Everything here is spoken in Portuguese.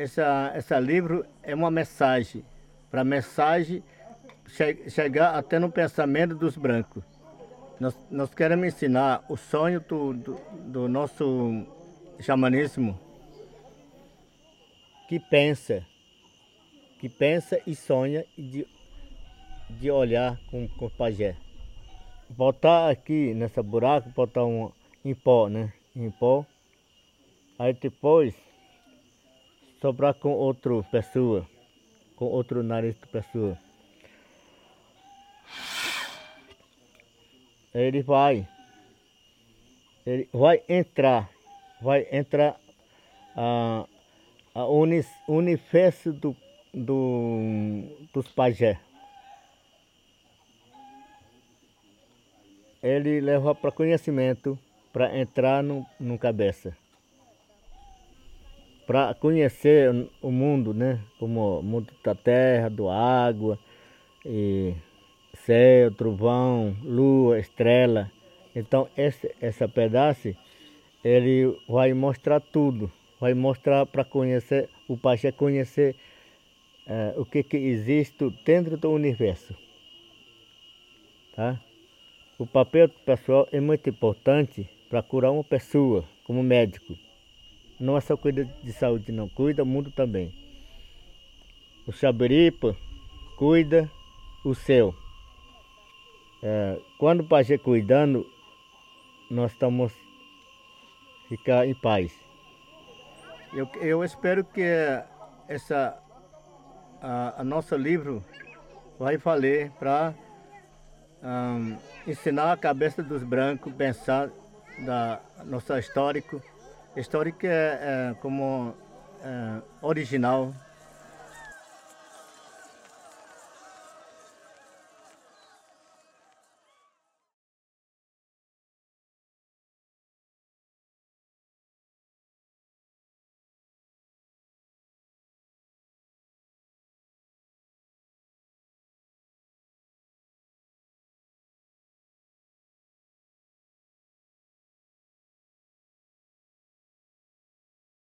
essa, essa livro é uma mensagem, para a mensagem che chegar até no pensamento dos brancos. Nós, nós queremos ensinar o sonho do, do, do nosso xamanismo, que pensa, que pensa e sonha de, de olhar com, com o pajé. Botar aqui nessa buraco, botar um em pó, né? Em pó. Aí depois sobrar com outra pessoa, com outro nariz de pessoa. Ele vai, ele vai entrar, vai entrar a, a uni, universo do, do, dos pajé. Ele leva para conhecimento para entrar no, no cabeça para conhecer o mundo, né? Como o mundo da terra, do água, e céu, trovão, lua, estrela. Então esse, essa pedaço ele vai mostrar tudo, vai mostrar para conhecer, o Pajé conhecer uh, o que, que existe dentro do universo. Tá? O papel pessoal é muito importante para curar uma pessoa como médico. Não é só cuida de saúde não, cuida o mundo também. O Xaberipa cuida o céu. É, quando o pajé cuidando, nós estamos ficar em paz. Eu, eu espero que essa a, a nosso livro vai valer para um, ensinar a cabeça dos brancos pensar da nossa histórico Histórica é como é, original